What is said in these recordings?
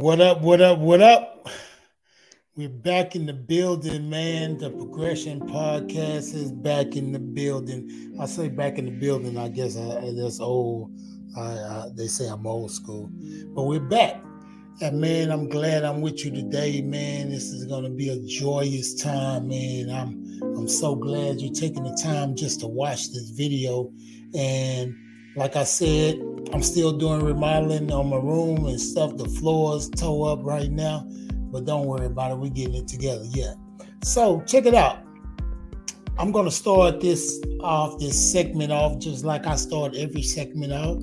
What up? What up? What up? We're back in the building, man. The Progression Podcast is back in the building. I say back in the building. I guess uh, I, that's old. I, I, they say I'm old school, but we're back. And man, I'm glad I'm with you today, man. This is gonna be a joyous time, man. I'm I'm so glad you're taking the time just to watch this video. And like I said, I'm still doing remodeling on my room and stuff. The floors toe up right now, but don't worry about it. We're getting it together yet. So check it out. I'm gonna start this off, this segment off, just like I start every segment out.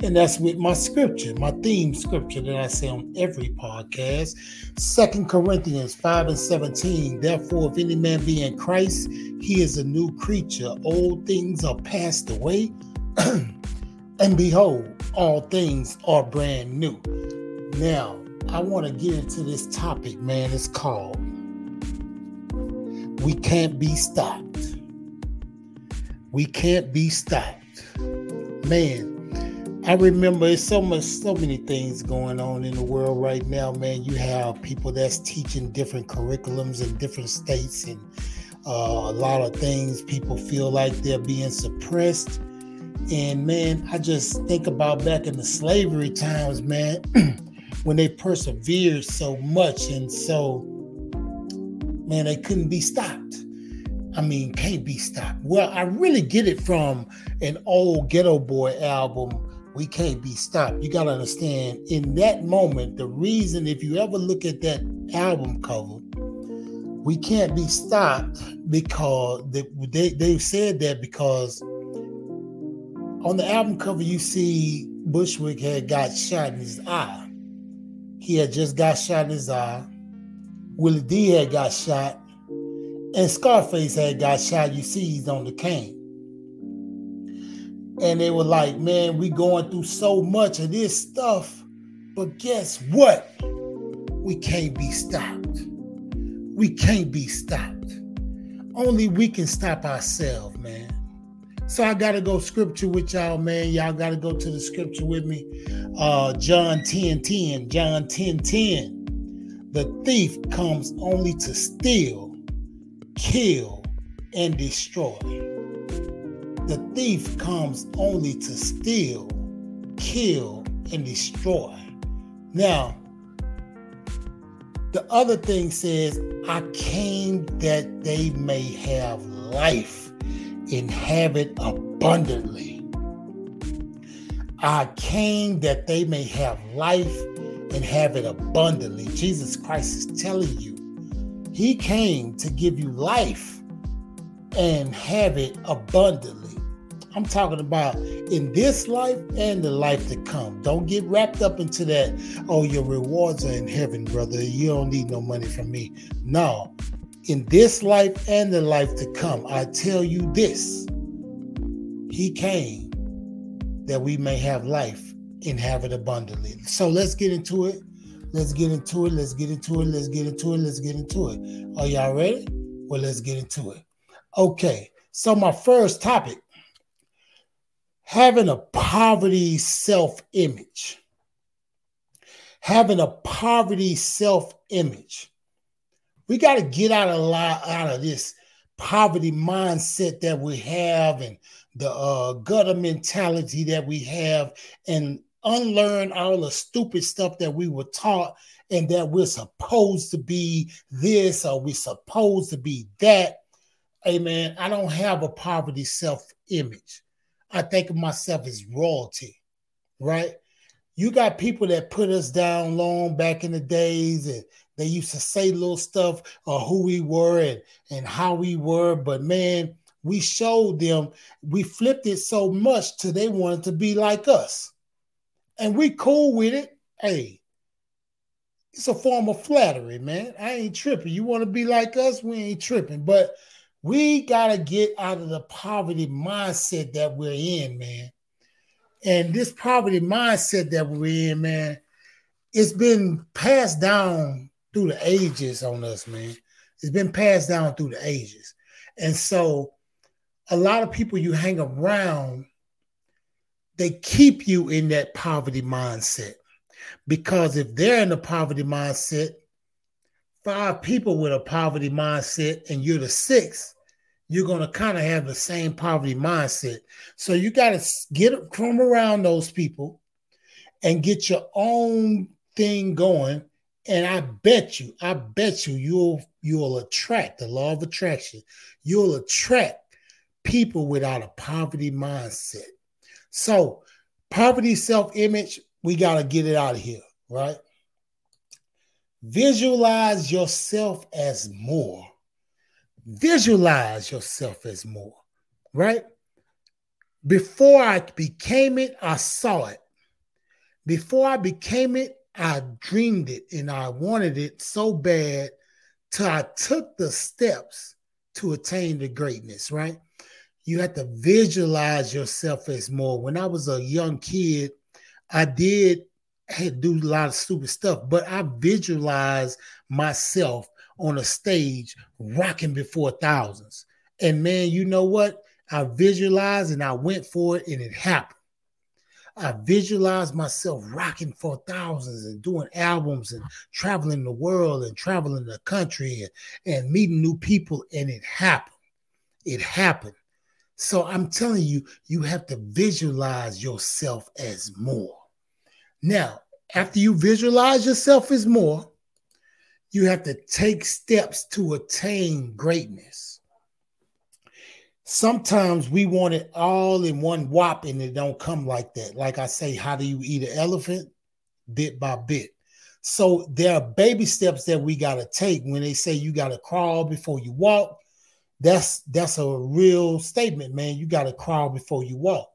And that's with my scripture, my theme scripture that I say on every podcast. Second Corinthians 5 and 17. Therefore, if any man be in Christ, he is a new creature. Old things are passed away. and behold, all things are brand new. Now, I want to get into this topic, man. It's called We Can't Be Stopped. We Can't Be Stopped. Man, I remember it's so much, so many things going on in the world right now, man. You have people that's teaching different curriculums in different states, and uh, a lot of things people feel like they're being suppressed. And man, I just think about back in the slavery times, man. when they persevered so much and so man they couldn't be stopped i mean can't be stopped well i really get it from an old Geto Boy album we can't be stopped you got to understand in that moment the reason if you ever look at that album cover we can't be stopped because they, they, they said that because on the album cover you see bushwick had got shot in his eye he had just got shot in his eye. Willie D had got shot. And Scarface had got shot. You see, he's on the cane. And they were like, man, we going through so much of this stuff. But guess what? We can't be stopped. We can't be stopped. Only we can stop ourselves, man. So I got to go scripture with y'all, man. Y'all got to go to the scripture with me. Uh, John 10 10. John 10 10. The thief comes only to steal, kill, and destroy. The thief comes only to steal, kill, and destroy. Now, the other thing says, I came that they may have life inhabit abundantly. I came that they may have life and have it abundantly. Jesus Christ is telling you, He came to give you life and have it abundantly. I'm talking about in this life and the life to come. Don't get wrapped up into that. Oh, your rewards are in heaven, brother. You don't need no money from me. No, in this life and the life to come. I tell you this He came that we may have life and have it abundantly. So let's get into it. Let's get into it. Let's get into it. Let's get into it. Let's get into it. Are y'all ready? Well, let's get into it. Okay. So, my first topic having a poverty self image. Having a poverty self image. We got to get out of out of this poverty mindset that we have and the uh, gutter mentality that we have and unlearn all the stupid stuff that we were taught and that we're supposed to be this or we're supposed to be that. Man, I don't have a poverty self-image. I think of myself as royalty, right? You got people that put us down long back in the days and they used to say little stuff of who we were and, and how we were, but man, we showed them, we flipped it so much till they wanted to be like us. And we cool with it. Hey, it's a form of flattery, man. I ain't tripping. You want to be like us? We ain't tripping. But we got to get out of the poverty mindset that we're in, man. And this poverty mindset that we're in, man, it's been passed down through the ages on us, man. It's been passed down through the ages. And so a lot of people you hang around, they keep you in that poverty mindset. Because if they're in a poverty mindset, five people with a poverty mindset, and you're the sixth, you're going to kind of have the same poverty mindset. So you got to get from around those people and get your own thing going. And I bet you, I bet you, you'll you'll attract the law of attraction. You'll attract people without a poverty mindset. So, poverty self-image, we got to get it out of here, right? Visualize yourself as more visualize yourself as more, right? Before I became it, I saw it. Before I became it, I dreamed it and I wanted it so bad till I took the steps to attain the greatness, right? You have to visualize yourself as more. When I was a young kid, I did I had do a lot of stupid stuff, but I visualized myself on a stage rocking before thousands. And man, you know what? I visualized and I went for it and it happened. I visualized myself rocking for thousands and doing albums and traveling the world and traveling the country and, and meeting new people. And it happened. It happened. So I'm telling you, you have to visualize yourself as more. Now, after you visualize yourself as more, you have to take steps to attain greatness. Sometimes we want it all in one whop and it don't come like that. Like I say, how do you eat an elephant? Bit by bit. So there are baby steps that we got to take when they say you got to crawl before you walk. That's that's a real statement, man. You got to crawl before you walk.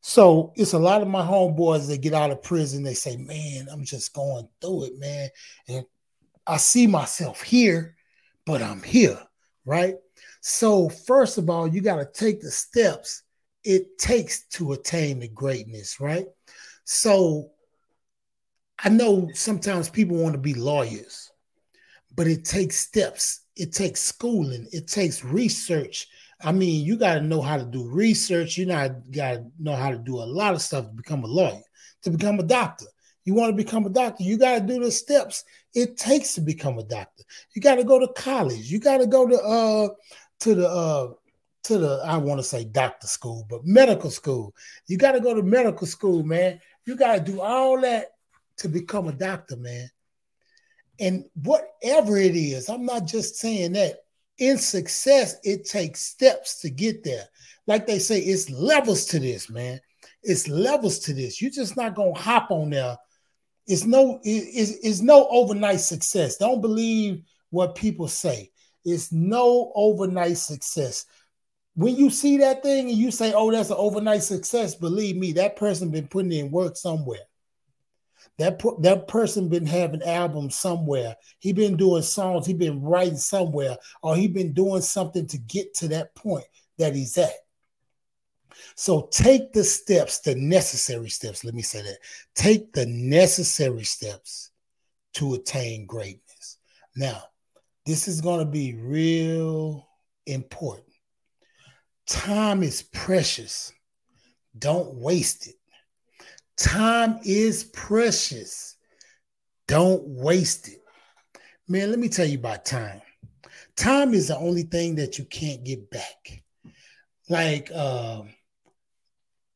So it's a lot of my homeboys that get out of prison. They say, "Man, I'm just going through it, man." And I see myself here, but I'm here, right? So, first of all, you got to take the steps it takes to attain the greatness, right? So, I know sometimes people want to be lawyers, but it takes steps, it takes schooling, it takes research. I mean, you got to know how to do research. You not got to know how to do a lot of stuff to become a lawyer, to become a doctor. You want to become a doctor, you got to do the steps it takes to become a doctor. You got to go to college. You got to go to uh to the uh to the I want to say doctor school, but medical school. You got to go to medical school, man. You got to do all that to become a doctor, man. And whatever it is, I'm not just saying that. In success, it takes steps to get there. Like they say, it's levels to this, man. It's levels to this. You're just not gonna hop on there it's no it's, it's no overnight success. Don't believe what people say. It's no overnight success. When you see that thing and you say, "Oh, that's an overnight success," believe me, that person been putting in work somewhere. That that person been having albums somewhere. He been doing songs. He been writing somewhere, or he been doing something to get to that point that he's at. So take the steps, the necessary steps. Let me say that. Take the necessary steps to attain greatness. Now, this is going to be real important. Time is precious. Don't waste it. Time is precious. Don't waste it. Man, let me tell you about time. Time is the only thing that you can't get back. Like, um,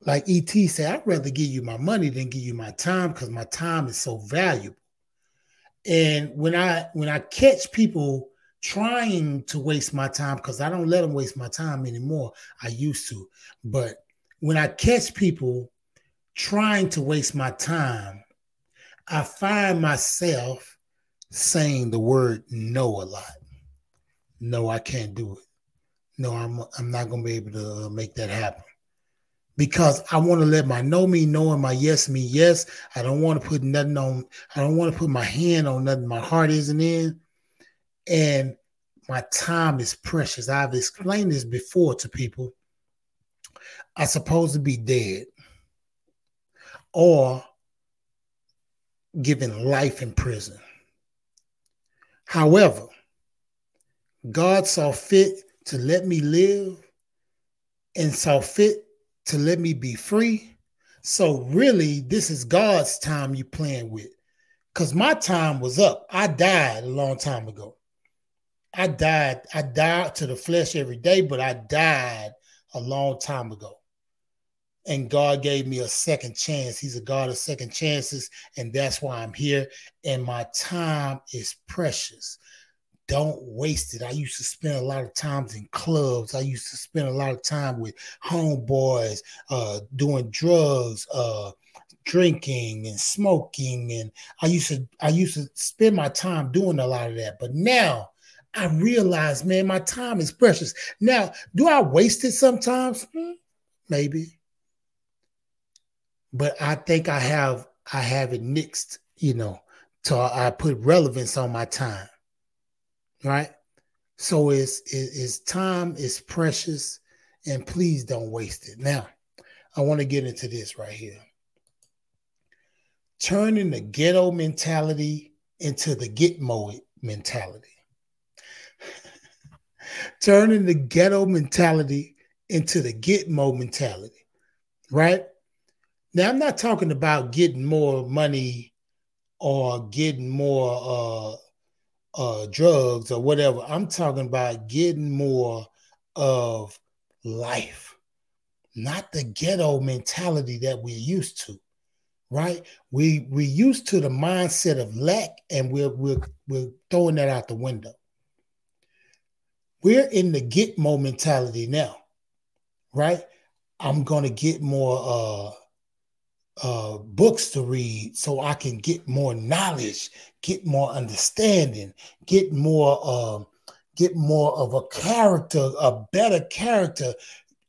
like ET said, I'd rather give you my money than give you my time because my time is so valuable. And when I when I catch people trying to waste my time, because I don't let them waste my time anymore. I used to, but when I catch people trying to waste my time, I find myself saying the word no a lot. No, I can't do it. No, I'm I'm not gonna be able to uh, make that happen because I want to let my no me know and my yes me yes. I don't want to put nothing on, I don't want to put my hand on nothing my heart isn't in. And my time is precious. I've explained this before to people. I'm supposed to be dead or given life in prison. However, God saw fit to let me live and saw fit to let me be free So really, this is God's time you're playing with. Cause my time was up. I died a long time ago. I died. I died to the flesh every day, but I died a long time ago. And God gave me a second chance. He's a God of second chances. And that's why I'm here. And my time is precious don't waste it. I used to spend a lot of times in clubs. I used to spend a lot of time with homeboys, uh, doing drugs, uh, drinking and smoking, and I used to I used to spend my time doing a lot of that. But now I realize, man, my time is precious. Now, do I waste it sometimes? Hmm, maybe, but I think I have I have it mixed, You know, so I put relevance on my time right? So it's, it's time is precious, and please don't waste it. Now, I want to get into this right here. Turning the ghetto mentality into the Gitmo mentality. Turning the ghetto mentality into the Gitmo mentality, right? Now, I'm not talking about getting more money or getting more uh, uh, drugs or whatever. I'm talking about getting more of life, not the ghetto mentality that we're used to. Right? We we used to the mindset of lack, and we're we're we're throwing that out the window. We're in the get more mentality now, right? I'm gonna get more uh uh, books to read so I can get more knowledge, get more understanding, get more uh, get more of a character, a better character,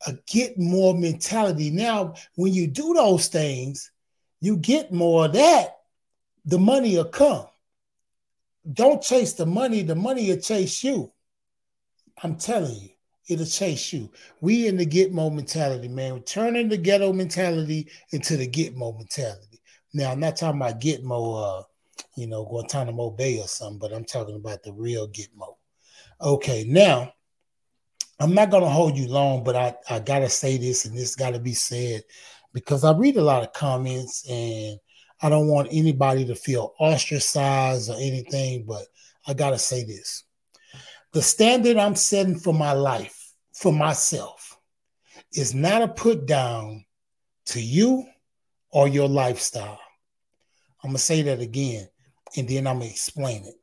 uh, get more mentality. Now, when you do those things, you get more of that. The money will come. Don't chase the money; the money will chase you. I'm telling you it'll chase you. We in the Gitmo mentality, man. We're turning the ghetto mentality into the Gitmo mentality. Now, I'm not talking about Gitmo, uh, you know, Guantanamo Bay or something, but I'm talking about the real Gitmo. Okay, now I'm not gonna hold you long, but I, I gotta say this and this gotta be said because I read a lot of comments and I don't want anybody to feel ostracized or anything, but I gotta say this the standard I'm setting for my life, for myself, is not a put down to you or your lifestyle. I'm going to say that again and then I'm going to explain it.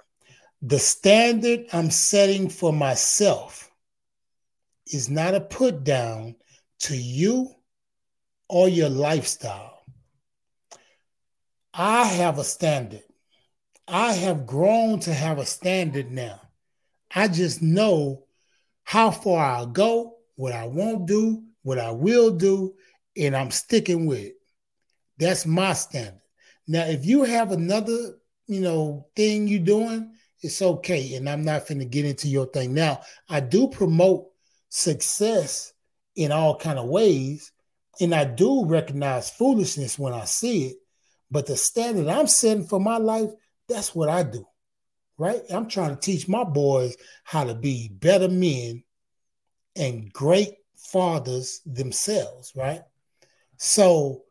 The standard I'm setting for myself is not a put down to you or your lifestyle. I have a standard. I have grown to have a standard now. I just know how far I'll go, what I won't do, what I will do, and I'm sticking with it. That's my standard. Now, if you have another, you know, thing you're doing, it's okay. And I'm not going to get into your thing. Now, I do promote success in all kind of ways, and I do recognize foolishness when I see it. But the standard I'm setting for my life, that's what I do right? I'm trying to teach my boys how to be better men and great fathers themselves, right? So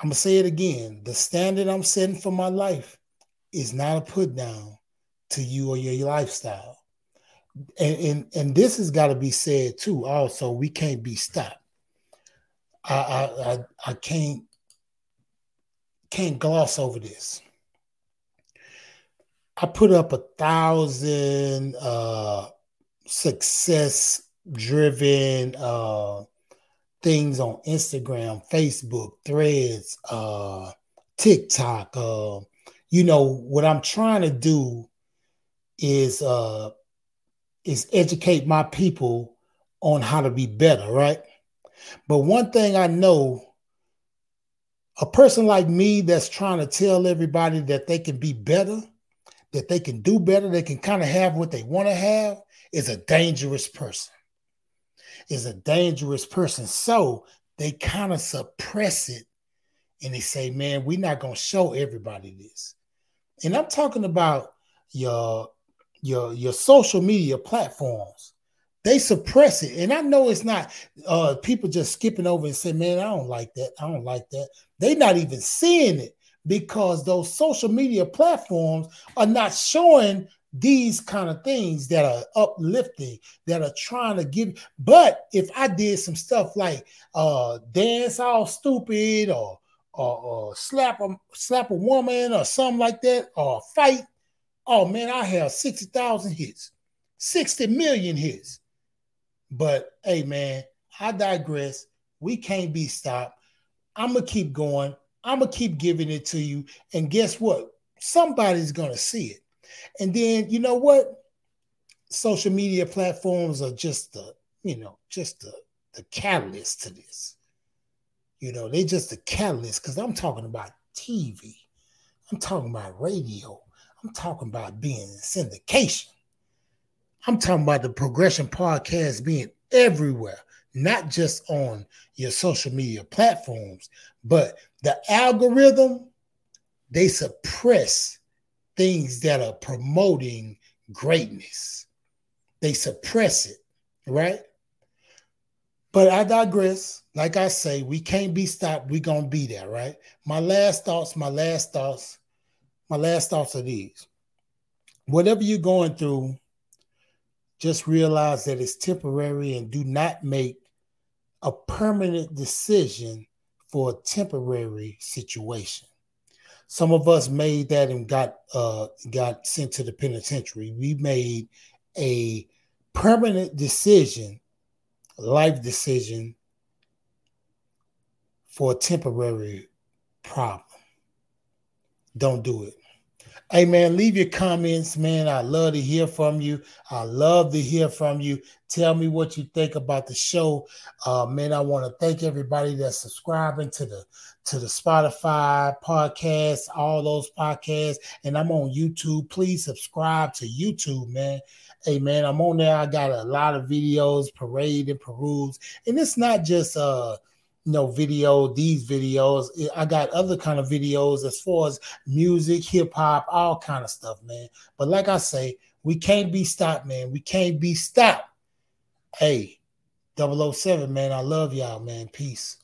I'm gonna say it again. The standard I'm setting for my life is not a put down to you or your lifestyle. And and, and this has got to be said too. Also, we can't be stopped. I I I, I can't can't gloss over this. I put up a thousand uh, success driven uh, things on Instagram, Facebook, Threads, uh, TikTok. Uh, you know what I'm trying to do is uh, is educate my people on how to be better, right? But one thing I know a person like me that's trying to tell everybody that they can be better that they can do better, they can kind of have what they want to have, is a dangerous person. Is a dangerous person. So they kind of suppress it and they say, man, we're not going to show everybody this. And I'm talking about your your your social media platforms. they suppress it. And I know it's not uh people just skipping over and say, man, I don't like that. I don't like that. They're not even seeing it because those social media platforms are not showing these kind of things that are uplifting that are trying to give but if i did some stuff like uh dance all stupid or or, or slap a slap a woman or something like that or fight oh man i have 60,000 hits 60 million hits. But hey man i digress. We can't be stopped. I'm gonna keep going i'm gonna keep giving it to you and guess what somebody's gonna see it and then you know what? Social media platforms are just the, you know, just the, the catalyst to this. You know, they're just the catalyst because I'm talking about TV. I'm talking about radio. I'm talking about being syndication. I'm talking about the progression podcast being everywhere, not just on your social media platforms, but the algorithm, they suppress things that are promoting greatness. They suppress it, right? But I digress. Like I say, we can't be stopped. We're going to be there, right? My last thoughts, my last thoughts, my last thoughts are these. Whatever you're going through, just realize that it's temporary and do not make a permanent decision for a temporary situation. Some of us made that and got uh, got sent to the penitentiary. We made a permanent decision, life decision for a temporary problem. Don't do it. Hey man, leave your comments, man. I love to hear from you. I love to hear from you. Tell me what you think about the show. Uh, man, I want to thank everybody that's subscribing to the to the Spotify podcast, all those podcasts, and I'm on YouTube. Please subscribe to YouTube, man. Hey man, I'm on there. I got a lot of videos, parade and peruse, and it's not just uh you know video these videos. I got other kind of videos as far as music hip hop all kind of stuff man. But like i say we can't be stopped man. We can't be stopped. Hey 007 man. I love y'all man. Peace